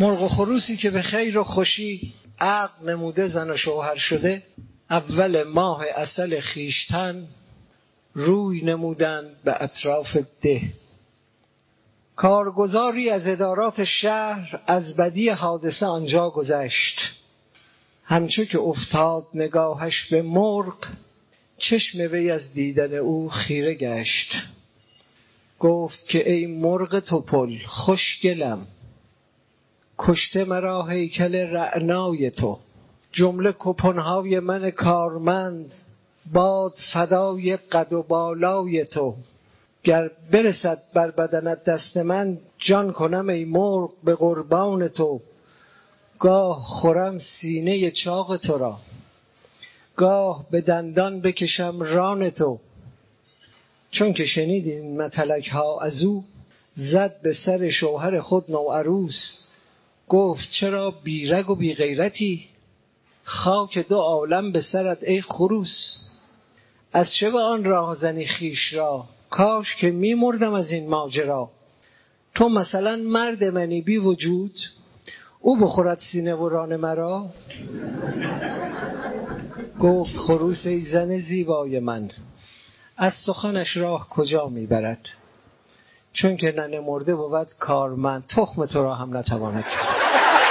مرغ و خروسی که به خیر و خوشی عقل نموده زن و شوهر شده اول ماه اصل خیشتن روی نمودند به اطراف ده. کارگزاری از ادارات شهر از بدی حادثه آنجا گذشت. همچو که افتاد نگاهش به مرغ چشم وی از دیدن او خیره گشت. گفت که ای مرغ توپل خوشگلم. کشته مرا هیکل رعنای تو. جمله کپنهای من کارمند باد فدای قد و بالای تو. گر برسد بر بدنت دست من جان کنم ای مرغ به قربان تو. گاه خورم سینه چاق تو را. گاه به دندان بکشم ران تو. چون که شنید این متلک ها از او زد به سر شوهر خود نوعروس. گفت چرا بیرگ و بی غیرتی خاک دو عالم به سرت ای خروس. از چه به آن راه زنی خیش را؟ کاش که می مردم از این ماجرا. تو مثلا مرد منی بی وجود. او بخورد سینه و ران مرا. گفت خروس ای زن زیبای من. از سخنش راه کجا می‌برد چون که ننه مرده بود کارمند تخم تو را هم نتواند کرد.